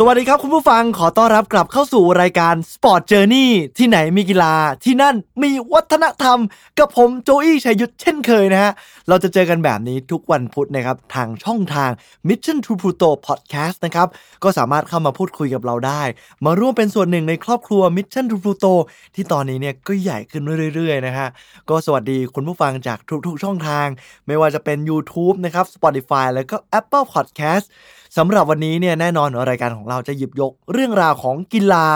สวัสดีครับคุณผู้ฟังขอต้อนรับกลับเข้าสู่รายการ Sport Journey ที่ไหนมีกีฬาที่นั่นมีวัฒนธรรม กับผมโจอี้ชัยยุทธเช่นเคยนะฮะ เราจะเจอกันแบบนี้ทุกวันพุธนะครับ ทางช่องทาง Mission to Pluto Podcast นะครับ ก็สามารถเข้ามาพูดคุยกับเราได้ มาร่วมเป็นส่วนหนึ่งในครอบครัว Mission to Pluto ที่ตอนนี้เนี่ยก็ใหญ่ขึ้นเรื่อยๆนะฮะก็สวัสดีคุณผู้ฟังจากทุกๆช่องทาง ไม่ว่าจะเป็น YouTube นะครับ Spotify แล้วก็ Apple Podcast สำหรับวันนี้เนี่ยแน่นอนรายการของเราจะหยิบยกเรื่องราวของกีฬา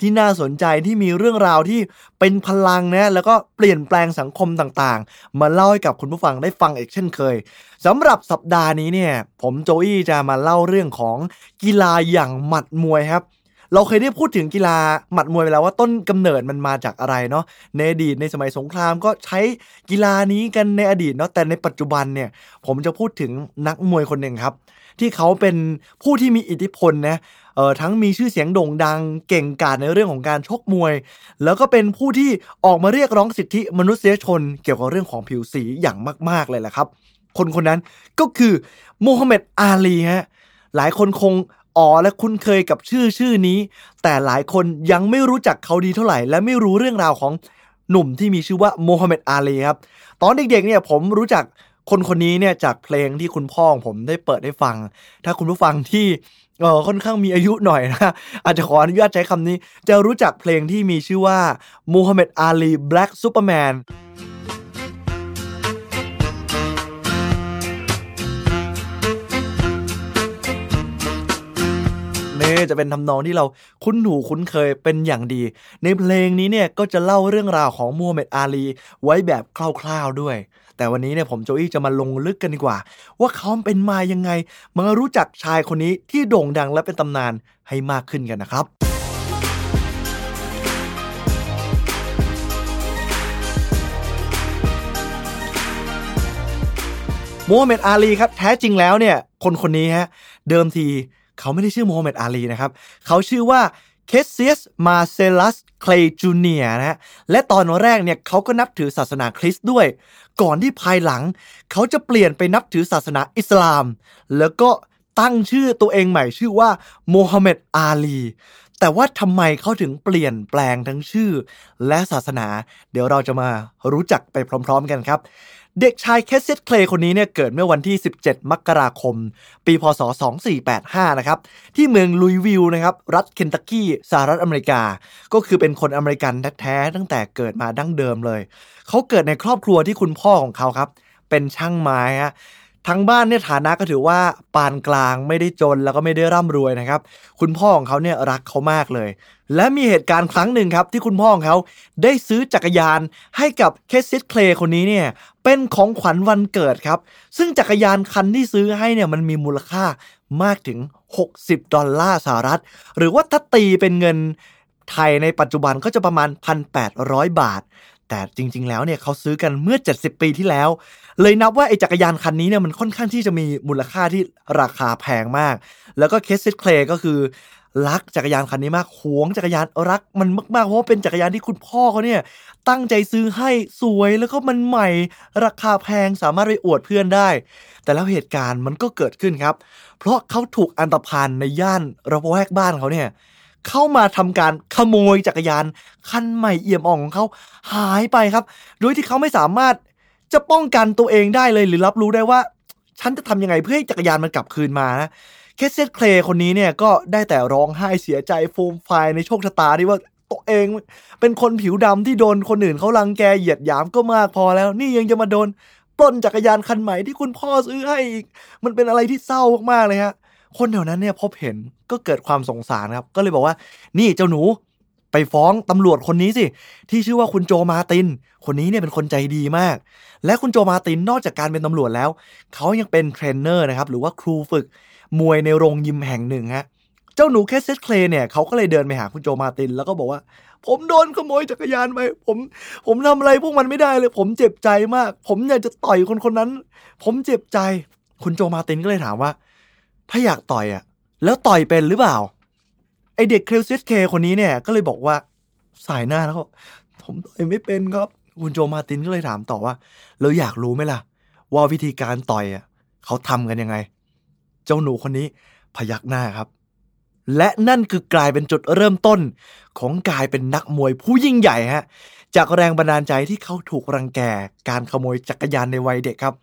ที่น่าสนใจที่มีเรื่องราวที่เป็นพลังนะแล้วก็เปลี่ยนแปลงสังคมต่างๆ มาเล่าให้กับคุณผู้ฟังได้ฟังอีกเช่นเคยสำหรับสัปดาห์นี้เนี่ยผมโจอี้จะมาเล่าเรื่องของกีฬาอย่างหมัดมวยครับเราเคยได้พูดถึงกีฬาหมัดมวยไปแล้วว่าต้นกำเนิดมันมาจากอะไรเนาะในอดีตในสมัยสงครามก็ใช้กีฬานี้กันในอดีตเนาะแต่ในปัจจุบันเนี่ยผมจะพูดถึงนักมวยคนหนึ่งครับ ที่เขาเป็นผู้ที่มีอิทธิพลนะ เอ่อทั้งมีชื่อเสียงโด่งดัง เก่งกาจในเรื่องของการชกมวย แล้วก็เป็นผู้ที่ออกมาเรียกร้องสิทธิมนุษยชน เกี่ยวกับเรื่องของผิวสีอย่างมาก ๆ เลยแหละครับ คนคนนั้นก็คือโมฮัมเหม็ดอาลีฮะหลายคนคงอ๋อและคุ้นเคยกับชื่อชื่อนี้ แต่หลายคนยังไม่รู้จักเขาดีเท่าไหร่ และไม่รู้เรื่องราวของหนุ่มที่มีชื่อว่าโมฮัมเหม็ดอาลีครับตอนเด็กๆเนี่ยผมรู้จักคนคนนี้เนี่ยจากเพลงที่คุณพ่อของผมได้เปิดให้ฟัง ถ้าคุณผู้ฟังที่ เออค่อนข้างมีอายุหน่อยนะ อาจจะขออนุญาตใช้คำนี้ จะรู้จักเพลงที่มีชื่อว่าโมฮัมหม็ดอาลี Black Superman นี่จะเป็นทำนองที่เราคุ้นหูคุ้นเคยเป็นอย่างดี ในเพลงนี้เนี่ยก็จะเล่าเรื่องราวของมูฮัมหม็ดอาลีไว้แบบคร่าวๆด้วย แต่วันนี้เนี่ยผมโจอี้จะมาลงลึกกันดีกว่า ว่าเขาเป็นมายังไง มารู้จักชายคนนี้ที่โด่งดังและเป็นตำนานให้มากขึ้นกันนะครับโมฮัมเหม็ดอาลีครับแท้จริงแล้วเนี่ยคนคนนี้ฮะเดิมทีเขาไม่ได้ชื่อโมฮัมเหม็ดอาลีนะครับเขาชื่อว่า เคสเซียสมาเซลัสเคลจูเนียนะฮะและตอนแรกเนี่ยเขาก็นับถือศาสนาคริสต์ด้วย ก่อนที่ภายหลัง เขาจะเปลี่ยนไปนับถือศาสนาอิสลาม แล้วก็ตั้งชื่อตัวเองใหม่ชื่อว่าโมฮัมเหม็ดอาลีแต่ว่าทำไมเขาถึงเปลี่ยนแปลงทั้งชื่อ และศาสนา เดี๋ยวเราจะมารู้จักไปพร้อม ๆ กันครับ เด็กชายแคสเซียสเคลย์คนนี้เนี่ยเกิดเมื่อวันที่ 17 มกราคม ปีพศ 2485 นะครับ ที่เมืองหลุยส์วิลล์นะครับ รัฐเคนตักกี้สหรัฐอเมริกา ก็คือเป็นคนอเมริกันแท้ๆตั้งแต่เกิดมาดั้งเดิมเลย เขาเกิดในครอบครัวที่คุณพ่อของเขาครับ เป็นช่างไม้ฮะ ทั้งบ้านเนี่ยฐานะก็ถือว่าปานกลางไม่ได้จนแล้วก็ไม่ได้ร่ำรวยนะครับ คุณพ่อของเขาเนี่ยรักเขามากเลย และมีเหตุการณ์ครั้งหนึ่งครับ ที่คุณพ่อของเขาได้ซื้อจักรยานให้กับแคสเซียสเคลย์คนนี้เนี่ยเป็นของขวัญวันเกิดครับ ซึ่งจักรยานคันที่ซื้อให้เนี่ยมันมีมูลค่ามากถึง 60 ดอลลาร์สหรัฐ หรือว่าถ้าตีเป็นเงินไทยในปัจจุบันก็จะประมาณ 1,800 บาท แต่จริง ๆ แล้วเนี่ยเขาซื้อกันเมื่อ 70 ปีที่แล้ว เลยนับว่าไอ้จักรยานคันนี้เนี่ยมันค่อนข้างที่จะมีมูลค่าที่ราคาแพงมาก แล้วก็เคสซิสเคลก็คือรักจักรยานคันนี้มากหวงจักรยานรักมันมากๆเพราะว่าเป็นจักรยานที่คุณพ่อเขาเนี่ยตั้งใจซื้อให้สวยแล้วก็มันใหม่ ราคาแพงสามารถไปอวดเพื่อนได้ แต่แล้วเหตุการณ์มันก็เกิดขึ้นครับ เพราะเขาถูกอันตรพานในย่านระแวกบ้านเขาเนี่ย เข้ามาทำการขโมยจักรยานคันใหม่เอี่ยมอ่องของเขาหายไปครับ โดยที่เขาไม่สามารถจะป้องกันตัวเองได้เลยหรือรับรู้ได้ว่า ฉันจะทำยังไงเพื่อให้จักรยานมันกลับคืนมานะเคสเซตเคลย์คนนี้เนี่ยก็ได้แต่ร้องไห้เสียใจโฟมไฟในโชคชะตาที่ว่าตัวเองเป็นคนผิวดำที่โดนคนอื่นเขารังแกเหยียดหยามก็มากพอแล้ว นี่ยังจะมาโดนปล้นจักรยานคันใหม่ที่คุณพ่อซื้อให้อีก มันเป็นอะไรที่เศร้ามากๆเลยฮะ คนแถวนั้นเนี่ยพบเห็นก็เกิดความสงสารครับ ก็เลยบอกว่า นี่เจ้าหนูไปฟ้องตำรวจคนนี้สิ ที่ชื่อว่าคุณโจมาร์ติน คนนี้เนี่ยเป็นคนใจดีมาก และคุณโจมาร์ตินนอกจากการเป็นตำรวจแล้ว เขายังเป็นเทรนเนอร์นะครับ หรือว่าครูฝึกมวยในโรงยิมแห่งหนึ่งฮะเจ้าหนูแคสเซียสเคลย์เนี่ยเขาก็เลยเดินไปหาคุณโจมาร์ติน แล้วก็บอกว่า ผมโดนขโมยจักรยานไปผมผมทำอะไรพวกมันไม่ได้เลย ผมเจ็บใจมาก ผมอยากจะต่อยคนคนนั้น ผมเจ็บใจ คุณโจมาตินก็เลยถามว่า ถ้าอยากต่อยอะ แล้วต่อยเป็นหรือเปล่า ไอเด็กเคลซียสเคคนนี้เนี่ยก็เลยบอกว่าสายหน้าแล้วก็ผมต่อยไม่เป็นครับ คุณโจมาตินก็เลยถามต่อว่าเราอยากรู้ไหมล่ะ ว่าวิธีการต่อยอะเขาทำกันยังไง เจ้าหนูคนนี้พยักหน้าครับ และนั่นคือกลายเป็นจุดเริ่มต้น ของกลายเป็นนักมวยผู้ยิ่งใหญ่ฮะจากแรงบันดาลใจที่เขาถูกรังแกการขโมยจักรยานในวัยเด็กครับ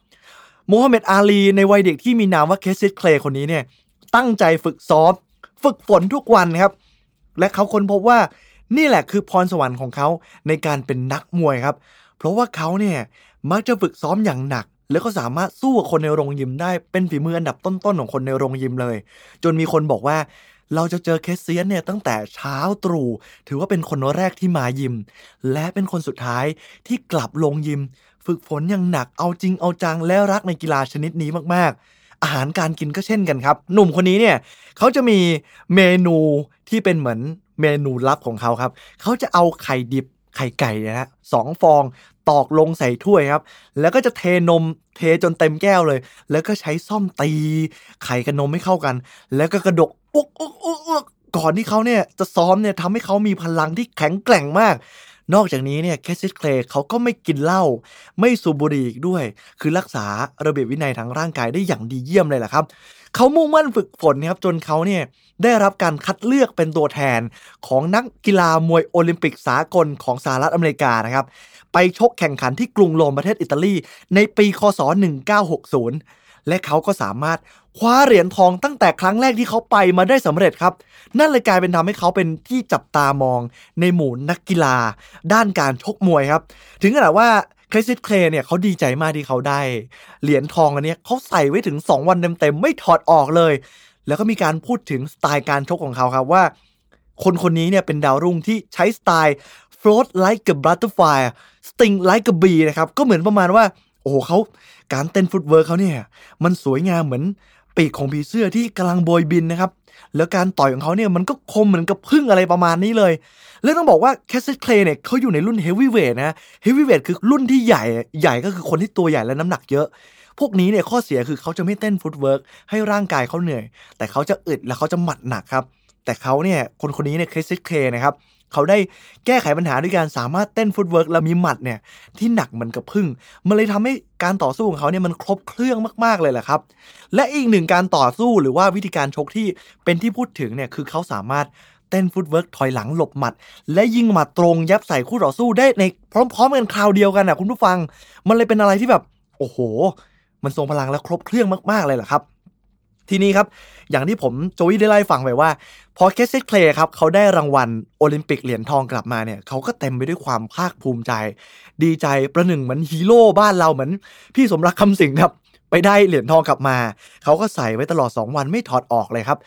โมฮัมเหม็ดอาลีในวัยเด็กที่มีนามว่าแคสเซียสเคลย์คนนี้เนี่ยตั้งใจฝึกซ้อมฝึกฝนทุกวันครับ และเขาค้นพบว่านี่แหละคือพรสวรรค์ของเขาในการเป็นนักมวยครับ เพราะว่าเขาเนี่ยมักจะฝึกซ้อมอย่างหนัก แล้วก็สามารถสู้กับคนในโรงยิมได้เป็นฝีมืออันดับต้นๆของคนในโรงยิมเลย จนมีคนบอกว่าเราจะเจอแคสเซียสเนี่ยตั้งแต่เช้าตรู่ถือว่าเป็นคนแรกที่มายิม และเป็นคนสุดท้ายที่กลับลงยิม ฝึกฝนอย่างหนักเอาจริงเอาจังและรักในกีฬาชนิดนี้มากๆ อาหารการกินก็เช่นกันครับ หนุ่มคนนี้เนี่ยเขาจะมีเมนูที่เป็นเหมือนเมนูลับของเขาครับ เขาจะเอาไข่ดิบไข่ไก่นะฮะสองฟองตอกลงใส่ถ้วยครับ แล้วก็จะเทนมเทจนเต็มแก้วเลย แล้วก็ใช้ซ่อมตี ไข่กับนมไม่เข้ากัน แล้วก็กระดกอุกอุ๊กอุ๊กอุ๊กก่อนที่เขาเนี่ยจะซ้อมเนี่ยทำให้เขามีพลังที่แข็งแกร่งมาก นอกจากนี้เนี่ยแคสซิสเคลเขาก็ไม่กินเหล้าไม่สูบบุหรี่อีกด้วย คือรักษาระเบียบวินัยทางร่างกายได้อย่างดีเยี่ยมเลยแหละครับเขามุ่งมั่นฝึกฝนนะครับจนเขาเนี่ยได้รับการคัดเลือกเป็นตัวแทนของนักกีฬามวยโอลิมปิกสากลของสหรัฐอเมริกานะครับ ไปชกแข่งขันที่กรุงโรมประเทศอิตาลี ในปีคศ 1960 และเขาก็สามารถ คว้าเหรียญทองตั้งแต่ครั้งแรกที่เขาไปมาได้สำเร็จครับ นั่นเลยกลายเป็นทำให้เขาเป็นที่จับตามองในหมู่นักกีฬา ด้านการชกมวยครับ ถึงขนาดว่าคริสติสเคลเนี่ยเขาดีใจมากที่เขาได้ เหรียญทองอันนี้เขาใส่ไว้ถึง 2 วันเต็มๆไม่ถอดออกเลย แล้วก็มีการพูดถึงสไตล์การชกของเขาครับว่า คนคนนี้เนี่ยเป็นดาวรุ่งที่ใช้สไตล์ float like a butterfly sting like a bee นะครับก็เหมือนประมาณว่า โอ้โหเขาการเต้น footwork เขาเนี่ย มันสวยงามเหมือน ปีกของผีเสื้อที่กำลังโบยบินนะครับแล้วการต่อยของเขาเนี่ยมันก็คมเหมือนกับผึ้งอะไรประมาณนี้เลย แล้วต้องบอกว่าแคสซิสเคลเนี่ยเขาอยู่ในรุ่น heavyweight นะ heavyweight คือรุ่นที่ใหญ่ใหญ่ก็คือคนที่ตัวใหญ่และน้ำหนักเยอะ พวกนี้เนี่ยข้อเสียคือเขาจะไม่เต้น footwork ให้ร่างกายเขาเหนื่อย แต่เขาจะอึดและเขาจะหมัดหนักครับแต่เขาเนี่ยคนคนนี้เนี่ยแคสเซียสเคลย์นะครับ เขาได้แก้ไขปัญหาด้วยการสามารถเต้น footwork และมีหมัดเนี่ยที่หนักเหมือนกับผึ้ง มันเลยทำให้การต่อสู้ของเขาเนี่ยมันครบเครื่องมากๆเลยแหละครับ และอีกหนึ่งการต่อสู้หรือว่าวิธีการชกที่เป็นที่พูดถึงเนี่ยคือเขาสามารถเต้น footwork ถอยหลังหลบหมัด และยิงหมัดตรงแย็บใส่คู่ต่อสู้ได้ในพร้อม ๆ กันคราวเดียวกันนะคุณผู้ฟัง มันเลยเป็นอะไรที่แบบ โอ้โห มันทรงพลังและครบเครื่องมากๆเลยแหละครับ ทีนี้ครับ อย่างที่ผมโจวี่ได้เล่าให้ฟังไปว่า พอแคสเซียส เคลย์ครับเขาได้รางวัลโอลิมปิกเหรียญทองกลับมาเนี่ยเขาก็เต็มไปด้วยความภาคภูมิใจ ดีใจประหนึ่งเหมือนฮีโร่บ้านเราเหมือนพี่สมรักคำสิงห์ครับไปได้เหรียญทองกลับมา เขาก็ใส่ไว้ตลอด 2 วันไม่ถอดออกเลยครับ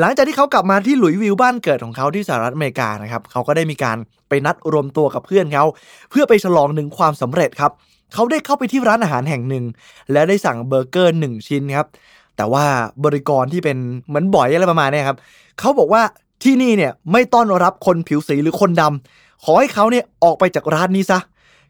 หลังจากที่เขากลับมาที่หลุยส์วิลล์บ้านเกิดของเขาที่สหรัฐอเมริกานะครับเขาก็ได้มีการไปนัดรวมตัวกับเพื่อนเขาเพื่อไปฉลองหนึ่งความสำเร็จครับ เขาได้เข้าไปที่ร้านอาหารแห่งหนึ่ง และได้สั่งเบอร์เกอร์หนึ่งชิ้นครับ แต่ว่าบริกรที่เป็นเหมือนบ่อยอะไรประมาณนี้ครับเขาบอกว่าที่นี่เนี่ยไม่ต้อนรับคนผิวสีหรือคนดำขอให้เขาเนี่ยออกไปจากร้านนี้ซะ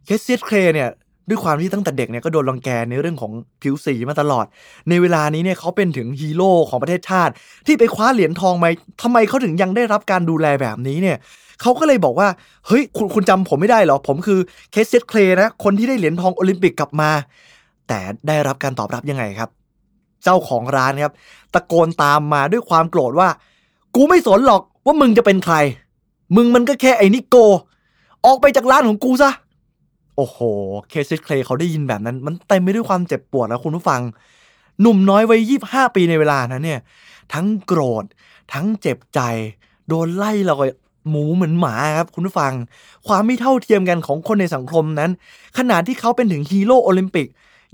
เคสเซียสเคลเนี่ยด้วยความที่ตั้งแต่เด็กเนี่ยก็โดนรังแกในเรื่องของผิวสีมาตลอด ในเวลานี้เนี่ยเขาเป็นถึงฮีโร่ของประเทศชาติ ที่ไปคว้าเหรียญทองมาทำไมเขาถึงยังได้รับการดูแลแบบนี้เนี่ยเขาก็เลยบอกว่า เฮ้ย คุณคุณจำผมไม่ได้เหรอ ผมคือแคสเซียส เคลย์นะ คนที่ได้เหรียญทองโอลิมปิกกลับมา แต่ได้รับการตอบรับยังไงครับ เจ้าของร้านครับตะโกนตามมาด้วยความโกรธว่า กูไม่สนหรอกว่ามึงจะเป็นใคร มึงมันก็แค่ไอ้นิโกร ออกไปจากร้านของกูซะ โอ้โห เคซิสเคลเขาได้ยินแบบนั้น มันเต็มไปด้วยความเจ็บปวดแล้วคุณผู้ฟัง หนุ่มน้อยวัยยี่ห้าปีในเวลานั้นเนี่ย ทั้งโกรธ ทั้งเจ็บใจ โดนไล่ราวหมูเหมือนหมาครับคุณผู้ฟัง ความไม่เท่าเทียมกันของคนในสังคมนั้น ขนาดที่เขาเป็นถึงฮีโร่โอลิมปิก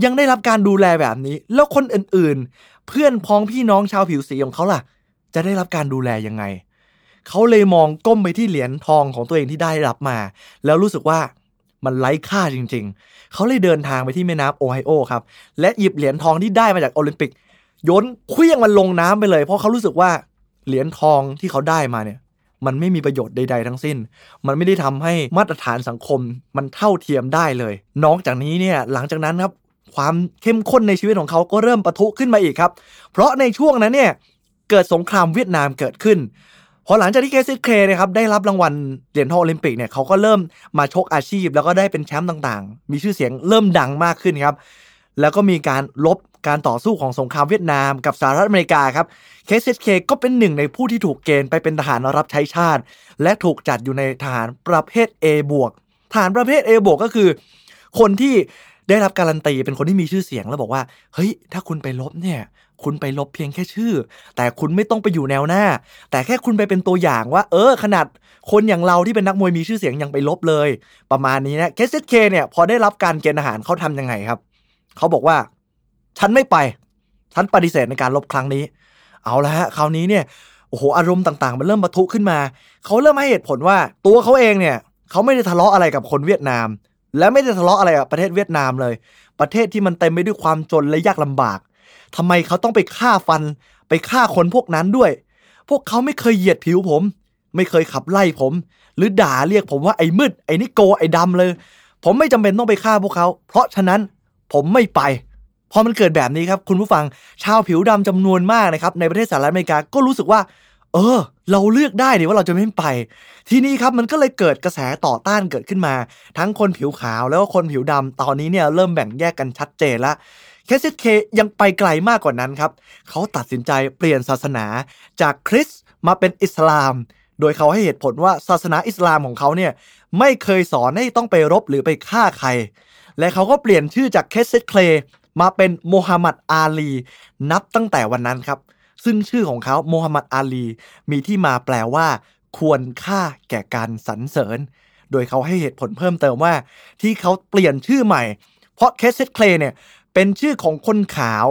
ยังได้รับการดูแลแบบนี้ แล้วคนอื่นๆ เพื่อนพ้องพี่น้องชาวผิวสีของเขาล่ะ จะได้รับการดูแลยังไง เขาเลยมองก้มไปที่เหรียญทองของตัวเองที่ได้รับมา แล้วรู้สึกว่ามันไร้ค่าจริง ๆ เขาเลยเดินทางไปที่แม่น้ำโอไฮโอครับ และหยิบเหรียญทองที่ได้มาจากโอลิมปิกโยนเขวี้ยงมันลงน้ำไปเลย เพราะเขารู้สึกว่าเหรียญทองที่เขาได้มาเนี่ย มันไม่มีประโยชน์ใด ๆ ทั้งสิ้น มันไม่ได้ทำให้มาตรฐานสังคมมันเท่าเทียมได้เลย นอกจากนี้เนี่ยหลังจากนั้นครับ ความเข้มข้นในชีวิตของเขาก็เริ่มปะทุขึ้นมาอีกครับ เพราะในช่วงนั้นเนี่ยเกิดสงครามเวียดนามเกิดขึ้นพอหลังจากที่เคซิสเคนะครับได้รับรางวัลเหรียญทองโอลิมปิกเนี่ยเขาก็เริ่มมาชกอาชีพ แล้วก็ได้เป็นแชมป์ต่างๆ มีชื่อเสียงเริ่มดังมากขึ้นครับ แล้วก็มีการลบการต่อสู้ของสงครามเวียดนามกับสหรัฐอเมริกาครับเคซิสเคก็เป็นหนึ่งในผู้ที่ถูกเกณฑ์ไปเป็นทหารรับใช้ชาติ และถูกจัดอยู่ในทหารประเภท A บวกทหารประเภท A บวกก็คือ คนที่ ได้รับการันตีเป็นคนที่มีชื่อเสียงแล้วบอกว่า เฮ้ย ถ้าคุณไปลบเนี่ย คุณไปลบเพียงแค่ชื่อ แต่คุณไม่ต้องไปอยู่แนวหน้า แต่แค่คุณไปเป็นตัวอย่างว่า เออ ขนาดคนอย่างเราที่เป็นนักมวยมีชื่อเสียงยังไปลบเลย ประมาณนี้นะเคสเคเนี่ย พอได้รับการเกณฑ์อาหารเขาทำยังไงครับ เขาบอกว่า ฉันไม่ไป ฉันปฏิเสธในการลบครั้งนี้ เอาละฮะ คราวนี้เนี่ย โอ้โห อารมณ์ต่างๆ มันเริ่มปะทุขึ้นมา เขาเริ่มให้เหตุผลว่า ตัวเขาเองเนี่ย เขาไม่ได้ทะเลาะอะไรกับคนเวียดนาม และไม่ได้ทะเลาะอะไรกับประเทศเวียดนามเลย ประเทศที่มันเต็มไปด้วยความจนและยากลำบากทำไมเขาต้องไปฆ่าฟัน ไปฆ่าคนพวกนั้นด้วย พวกเขาไม่เคยเหยียดผิวผม ไม่เคยขับไล่ผม หรือด่าเรียกผมว่าไอ้มืดไอ้นิโกไอ้ดำเลย ผมไม่จำเป็นต้องไปฆ่าพวกเขา เพราะฉะนั้นผมไม่ไปพอมันเกิดแบบนี้ครับคุณผู้ฟังชาวผิวดำจำนวนมากนะครับในประเทศสหรัฐอเมริกาก็รู้สึกว่า เออ เราเลือกได้นี่ว่าเราจะไม่ไป ทีนี้ครับมันก็เลยเกิดกระแสต่อต้านเกิดขึ้นมา ทั้งคนผิวขาวแล้วก็คนผิวดำตอนนี้เนี่ยเริ่มแบ่งแยกกันชัดเจนแล้วเคสเคยังไปไกลมากกว่านั้นครับ เขาตัดสินใจเปลี่ยนศาสนาจากคริสต์มาเป็นอิสลาม โดยเขาให้เหตุผลว่าศาสนาอิสลามของเขาเนี่ยไม่เคยสอนให้ต้องไปรบหรือไปฆ่าใคร และเขาก็เปลี่ยนชื่อจากเคสเคลมาเป็นโมฮัมหมัดอาลี นับตั้งแต่วันนั้นครับ ซึ่งชื่อของเขาโมฮัมหมัดอาลี มีที่มาแปลว่า ควรค่าแก่การสรรเสริญ โดยเขาให้เหตุผลเพิ่มเติมว่า ที่เขาเปลี่ยนชื่อใหม่ เพราะเคสเซตเคลเนี่ยเป็นชื่อของคนขาว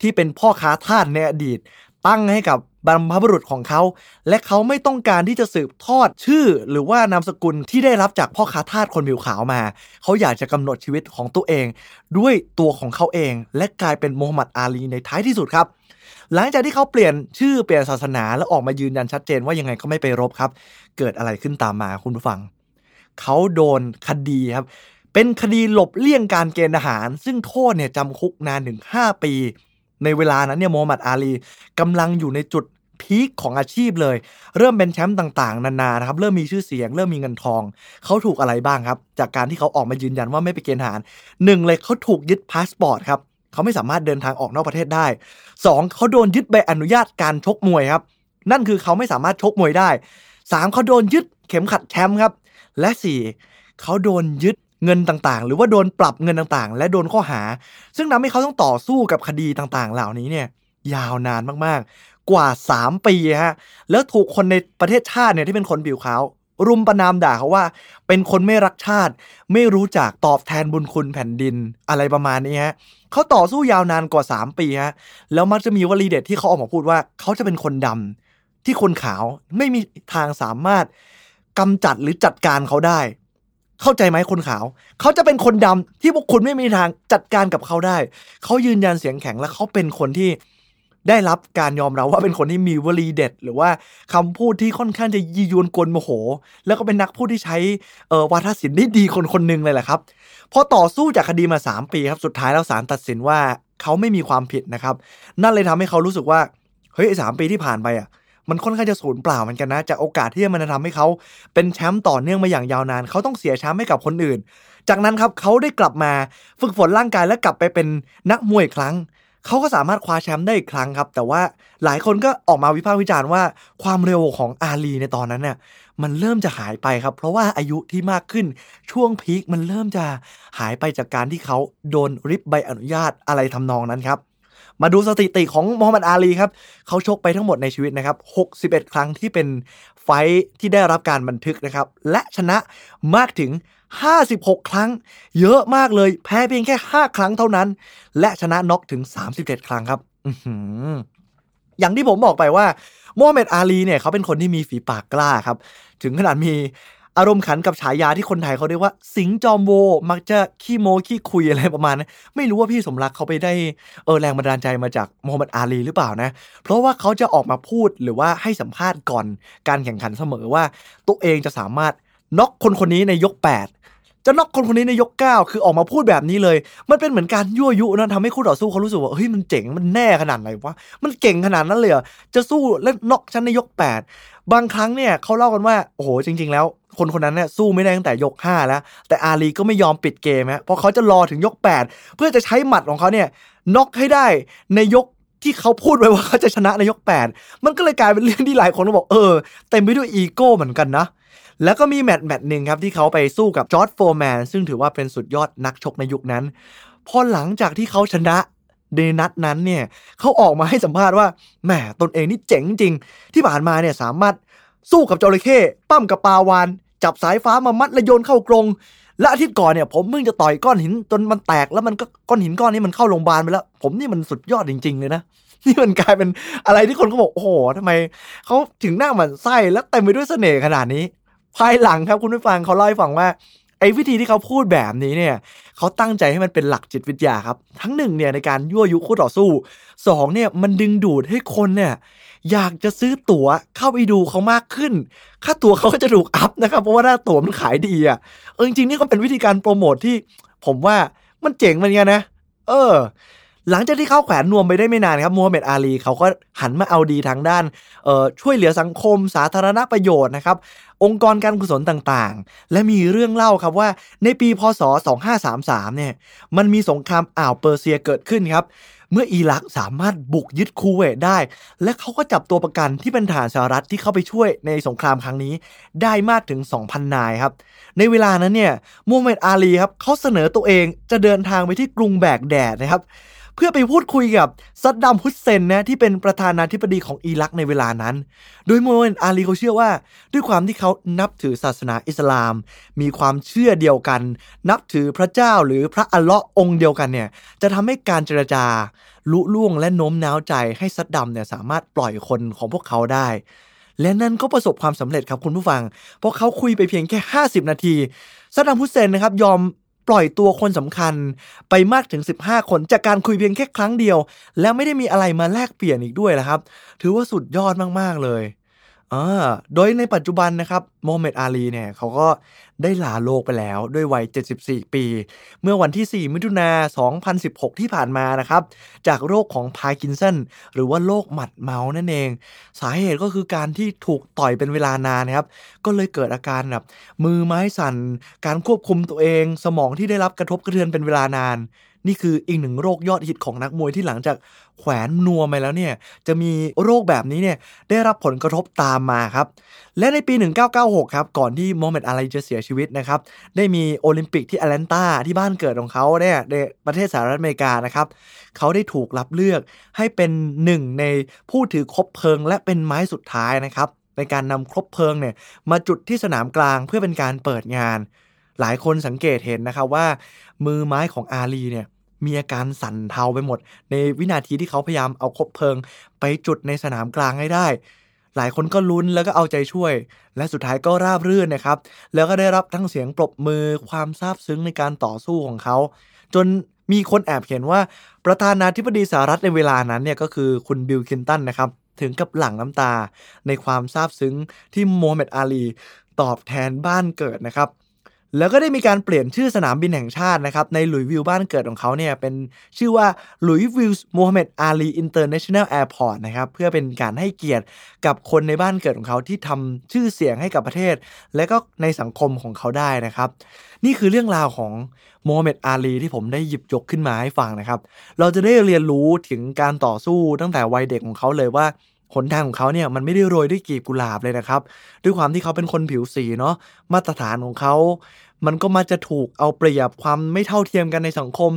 ที่เป็นพ่อค้าทาสในอดีต ตั้งให้กับบรรพบุรุษของเขา และเขาไม่ต้องการที่จะสืบทอดชื่อ หรือว่านามสกุลที่ได้รับจากพ่อค้าทาสคนผิวขาวมา เขาอยากจะกำหนดชีวิตของตัวเอง ด้วยตัวของเขาเอง และกลายเป็นโมฮัมหมัดอาลีในท้ายที่สุดครับ หลังจากที่เขาเปลี่ยนชื่อเปลี่ยนศาสนาแล้วออกมายืนยันชัดเจนว่ายังไงก็ไม่ไปรบครับ เกิดอะไรขึ้นตามมาคุณผู้ฟัง เขาโดนคดีครับ เป็นคดีหลบเลี่ยงการเกณฑ์ทหาร ซึ่งโทษเนี่ยจำคุกนานถึง 5 ปี ในเวลานั้นเนี่ยโมฮัมหมัดอาลีกำลังอยู่ในจุด peak ของอาชีพเลย เริ่มเป็นแชมป์ต่างๆ นานานะครับ เริ่มมีชื่อเสียง เริ่มมีเงินทอง เขาถูกอะไรบ้างครับ จากการที่เขาออกมายืนยันว่าไม่ไปเกณฑ์ทหารหนึ่งเลยเขาถูกยึดพาสปอร์ตครับ เขาไม่สามารถเดินทางออกนอกประเทศได้ 2. เขาโดนยึดใบอนุญาตการชกมวยครับ นั่นคือเขาไม่สามารถชกมวยได้ 3. เขาโดนยึดเข็มขัดแชมป์ครับ และ 4. เขาโดนยึดเงินต่างๆ หรือว่าโดนปรับเงินต่างๆ และโดนข้อหา ซึ่งทำให้เขาต้องต่อสู้กับคดีต่างๆ เหล่านี้เนี่ยยาวนานมากๆ กว่า 3 ปีฮะ แล้วถูกคนในประเทศชาติเนี่ยที่เป็นคนผิวขาว รุมประนามด่าเขาว่า เป็นคนไม่รักชาติ ไม่รู้จักตอบแทนบุญคุณแผ่นดินอะไรประมาณนี้ฮะ เขาต่อสู้ยาวนานกว่า 3 ปีฮะแล้วมักจะมีวลีเด็ดที่เขาออกมาพูดว่า เขาจะเป็นคนดำที่คนขาวไม่มีทางสามารถกำจัดหรือจัดการเขาได้ เข้าใจไหมคนขาว เขาจะเป็นคนดำที่พวกคุณไม่มีทางจัดการกับเขาได้ เขายืนยันเสียงแข็งและเขาเป็นคนที่ ได้รับการยอมรับว่าเป็นคนที่มีวลีเด็ด หรือว่าคำพูดที่ค่อนข้างจะยียวนกลโมโห แล้วก็เป็นนักพูดที่ใช้เออวาทศิลป์ได้ดีคนคนหนึ่งเลยแหละครับพอต่อสู้จากคดีมา 3 ปีครับสุดท้ายแล้วศาลตัดสินว่าเขาไม่มีความผิดนะครับ นั่นเลยทำให้เขารู้สึกว่าเฮ้ยสามปีที่ผ่านไปอะมันค่อนข้างจะสูญเปล่าเหมือนกันนะ จากโอกาสที่มันจะทำให้เขาเป็นแชมป์ต่อเนื่องมาอย่างยาวนาน เขาต้องเสียแชมป์ให้กับคนอื่น จากนั้นครับเขาได้กลับมาฝึกฝนร่างกายและกลับไปเป็นนักมวยอีกครั้ง เขาก็สามารถคว้าแชมป์ได้อีกครั้งครับ แต่ว่าหลายคนก็ออกมาวิพากษ์วิจารณ์ว่าความเร็วของอาลีในตอนนั้นเนี่ยมันเริ่มจะหายไปครับ เพราะว่าอายุที่มากขึ้นช่วงพีคมันเริ่มจะหายไปจากการที่เขาโดนริบใบอนุญาตอะไรทำนองนั้นครับมาดูสถิติของมูฮัมหมัดอาลีครับ เขาชกไปทั้งหมดในชีวิตนะครับ 61 ครั้งที่เป็นไฟที่ได้รับการบันทึกนะครับ และชนะมากถึง 56 ครั้ง เยอะมากเลย แพ้เพียงแค่ 5 ครั้งเท่านั้น และชนะน็อกถึง 37 ครั้งครับอย่างที่ผมบอกไปว่าโมฮัมเหม็ดอาลีเนี่ยเขาเป็นคนที่มีฝีปากกล้าครับ ถึงขนาดมีอารมณ์ขันกับฉายาที่คนไทยเขาเรียกว่า สิงจอมโว มักจะขี้โมขี้คุยอะไรประมาณนั้นไม่รู้ว่าพี่สมรักเขาไปได้เออแรงบันดาลใจมาจากโมฮัมหมัดอาลีหรือเปล่านะ เพราะว่าเขาจะออกมาพูดหรือว่าให้สัมภาษณ์ก่อนการแข่งขันเสมอว่า ตัวเองจะสามารถน็อกคนคนนี้ในยก 8 จะน็อกคนคนนี้ในยกเก้าคือออกมาพูดแบบนี้เลย มันเป็นเหมือนการยั่วยุนะทำให้คู่ต่อสู้เขารู้สึกว่าเฮ้ยมันเจ๋งมันแน่ขนาดไหนวะมันเก่งขนาดนั้นเลยเหรอจะสู้และน็อกฉันในยกแปดบางครั้งเนี่ยเขาเล่ากันว่าโอ้โหจริง ๆ แล้ว คนคนนั้นเนี่ยสู้ไม่ได้ตั้งแต่ยก 5 แล้ว แต่อาลีก็ไม่ยอมปิดเกมฮะเพราะเขาจะรอถึงยก 8 เพื่อจะใช้หมัดของเขาเนี่ยน็อกให้ได้ในยกที่เขาพูดไว้ว่าเขาจะชนะในยก 8 มันก็เลยกลายเป็นเรื่องที่หลายคนบอกเออเต็มไปด้วยอีโก้เหมือนกันนะ แล้วก็มีแมตช์แมตช์หนึ่งครับที่เขาไปสู้กับจอร์จ โฟร์แมนซึ่งถือว่าเป็นสุดยอดนักชกในยุคนั้น พอหลังจากที่เขาชนะในนัดนั้นเนี่ยเขาออกมาให้สัมภาษณ์ว่าแหมตนเองนี่เจ๋งจริง ที่ผ่านมาเนี่ยสามารถสู้กับจระเข้ปั้มกับปลาวานจับสายฟ้ามามัดและโยนเข้ากรงและอาทิตย์ก่อนเนี่ยผมเพิ่งจะต่อยก้อนหินจนมันแตกแล้วมันก็ก้อนหินก้อนนี้มันเข้าโรงพยาบาลไปแล้ว ผมนี่มันสุดยอดจริง ๆ เลยนะนี่มันกลายเป็นอะไรที่คนก็บอกโอ้โหทำไมเขาถึงหน้าหมันไส้และเต็มไปด้วยเสน่ห์ขนาดนี้ ภายหลังครับคุณผู้ฟังเขาเล่าให้ฟังว่าไอ้วิธีที่เขาพูดแบบนี้เนี่ยเขาตั้งใจให้มันเป็นหลักจิตวิทยาครับ ทั้งหนึ่งเนี่ยในการยั่วยุคู่ต่อสู้สองเนี่ยมันดึงดูดให้คนเนี่ยอยากจะซื้อตั๋วเข้าไปดูเขามากขึ้น ค่าตั๋วเขาก็จะถูกอัพนะครับ เพราะว่าถ้าตั๋วมันขายดีอะเออจริงๆนี่ก็เป็นวิธีการโปรโมทที่ ผมว่ามันเจ๋งเหมือนกันนะ เออ หลังจากที่เขาแขวนนวมไปได้ไม่นานครับมูฮัมหมัดอาลีเขาก็หันมาเอาดีทางด้านเช่วยเหลือสังคม สาธารณประโยชน์นะครับ องค์กรการกุศลต่างๆ และมีเรื่องเล่าครับว่าในปีพศ 2533 เนี่ย มันมีสงครามอ่าวเปอร์เซียเกิดขึ้นครับ เมื่ออิรักสามารถบุกยึดคูเวตได้ และเขาก็จับตัวประกันที่เป็นทหารสหรัฐที่เข้าไปช่วยในสงครามครั้งนี้ ได้มากถึง 2,000 นายครับ ในเวลานั้นเนี่ยมูฮัมหมัดอาลีครับเขาเสนอตัวเองจะเดินทางไปที่กรุงแบกแดดนะครับ เพื่อไปพูดคุยกับซัดดัมฮุสเซนนะที่เป็นประธานาธิบดีของอิรักในเวลานั้น โดยมูฮัมหมัดอาลีเขาเชื่อว่า ด้วยความที่เขานับถือศาสนาอิสลาม มีความเชื่อเดียวกัน นับถือพระเจ้าหรือพระอัลเลาะห์องค์เดียวกันเนี่ยจะทำให้การเจรจาลุล่วงและโน้มน้าวใจให้ซัดดัมเนี่ยสามารถปล่อยคนของพวกเขาได้และนั่นก็ประสบความสำเร็จครับคุณผู้ฟัง เพราะเขาคุยไปเพียงแค่ 50 นาทีซัดดัมฮุสเซนนะครับยอม ปล่อยตัวคนสำคัญไปมากถึง 15 คนจากการคุยเพียงแค่ครั้งเดียว แล้วไม่ได้มีอะไรมาแลกเปลี่ยนอีกด้วยนะครับ ถือว่าสุดยอดมากๆเลย อา โดยในปัจจุบันนะครับโมฮัมเหม็ดอาลีเนี่ยเขาก็ได้ลาโลกไปแล้วด้วยวัย 74 ปี เมื่อวันที่ 4 มิถุนา 2016 ที่ผ่านมานะครับ จากโรคของพาร์กินสันหรือว่าโรคหมัดเมาส์นั่นเอง สาเหตุก็คือการที่ถูกต่อยเป็นเวลานานนะครับ ก็เลยเกิดอาการแบบมือไม้สั่น การควบคุมตัวเอง สมองที่ได้รับกระทบกระเทือนเป็นเวลานาน นี่คืออีกหนึ่งโรคยอดฮิตของนักมวยที่หลังจากแขวนนัวไปแล้วเนี่ย จะมีโรคแบบนี้เนี่ยได้รับผลกระทบตามมาครับ และในปี 1996 ครับ ก่อนที่โมเม็ดอาลีจะเสียชีวิตนะครับ ได้มีโอลิมปิกที่แอตแลนตาที่บ้านเกิดของเขาเนี่ยในประเทศสหรัฐอเมริกานะครับ เขาได้ถูกรับเลือกให้เป็นหนึ่งในผู้ถือคบเพลิง และเป็นไม้สุดท้ายนะครับในการนำครบเพลิงเนี่ยมาจุดที่สนามกลางเพื่อเป็นการเปิดงาน หลายคนสังเกตเห็นนะครับว่า มือไม้ของอาลีเนี่ย มีอาการสั่นเทาไปหมด ในวินาทีที่เขาพยายามเอาคบเพลิง ไปจุดในสนามกลางให้ได้ หลายคนก็ลุ้นแล้วก็เอาใจช่วย และสุดท้ายก็ราบรื่นนะครับ แล้วก็ได้รับทั้งเสียงปรบมือความซาบซึ้งในการต่อสู้ของเขา จนมีคนแอบเห็นว่าประธานาธิบดีสหรัฐในเวลานั้นเนี่ยก็คือคุณบิลคินตันนะครับถึงกับหลั่งน้ำตาในความซาบซึ้งที่โมฮัมเหม็ดอาลีตอบแทนบ้านเกิดนะครับ แล้วก็ได้มีการเปลี่ยนชื่อสนามบินแห่งชาตินะครับ ในหลุยส์วิลล์บ้านเกิดของเขาเนี่ยเป็นชื่อว่า Louisville Muhammad Ali International Airport นะครับ เพื่อเป็นการให้เกียรติกับคนในบ้านเกิดของเขาที่ทำชื่อเสียงให้กับประเทศ และก็ในสังคมของเขาได้นะครับ นี่คือเรื่องราวของโมฮัมเหม็ดอาลีที่ผมได้หยิบยกขึ้นมาให้ฟังนะครับ เราจะได้เรียนรู้ถึงการต่อสู้ตั้งแต่วัยเด็กของเขาเลยว่า หนทางของเขาเนี่ยมันไม่ได้โรยด้วยกีบกุหลาบเลยนะครับ ด้วยความที่เขาเป็นคนผิวสีเนาะมาตรฐานของเขา มันก็มาจะถูกเอาเปรียบความไม่เท่าเทียมกันในสังคม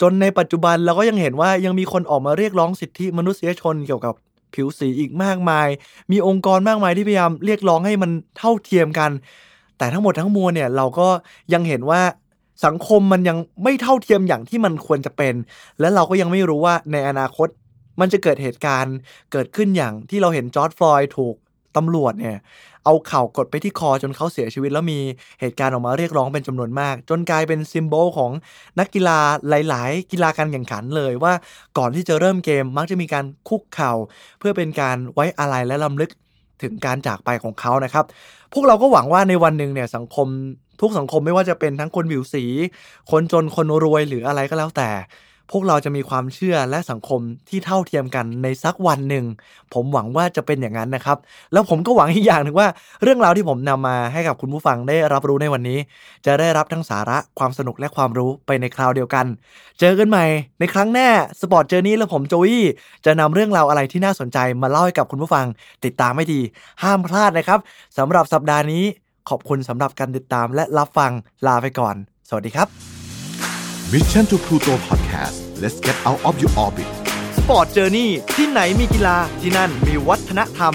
จนในปัจจุบันเราก็ยังเห็นว่ายังมีคนออกมาเรียกร้องสิทธิมนุษยชนเกี่ยวกับผิวสีอีกมากมาย มีองค์กรมากมายที่พยายามเรียกร้องให้มันเท่าเทียมกัน แต่ทั้งหมดทั้งมวลเนี่ยเราก็ยังเห็นว่าสังคมมันยังไม่เท่าเทียมอย่างที่มันควรจะเป็น และเราก็ยังไม่รู้ว่าในอนาคต มันจะเกิดเหตุการณ์เกิดขึ้นอย่างที่เราเห็นจอร์จ ฟลอยด์ถูกตำรวจเนี่ยเอาเข่ากดไปที่คอจนเขาเสียชีวิต แล้วมีเหตุการณ์ออกมาเรียกร้องเป็นจำนวนมาก จนกลายเป็น symbol ของนักกีฬาหลาย ๆ กีฬาการแข่งขันเลยว่าก่อนที่จะเริ่มเกมมักจะมีการคุกเข่า เพื่อเป็นการไว้อาลัยและรำลึกถึงการจากไปของเขานะครับ พวกเราก็หวังว่าในวันหนึ่งเนี่ยสังคมทุกสังคมไม่ว่าจะเป็นทั้งคนผิวสี คนจนคนรวยหรืออะไรก็แล้วแต่ พวกเราจะมีความเชื่อและสังคมที่เท่าเทียมกันในสักวันหนึ่ง ผมหวังว่าจะเป็นอย่างนั้นนะครับ แล้วผมก็หวังอีกอย่างหนึ่งว่า เรื่องราวที่ผมนำมาให้กับคุณผู้ฟังได้รับรู้ในวันนี้ จะได้รับทั้งสาระความสนุกและความรู้ไปในคราวเดียวกัน เจอกันใหม่ ในครั้งหน้า Sport Journey และผมโจวี่จะนำเรื่องราวอะไรที่น่าสนใจมาเล่าให้กับคุณผู้ฟัง ติดตามให้ดี ห้ามพลาดนะครับสำหรับสัปดาห์นี้ ขอบคุณสำหรับการติดตามและรับฟังลาไปก่อน สวัสดีครับ Mission to Pluto Podcast let's get out of your orbit สปอร์ตเจอร์นี่ที่ไหนมีกีฬาที่นั่นมีวัฒนธรรม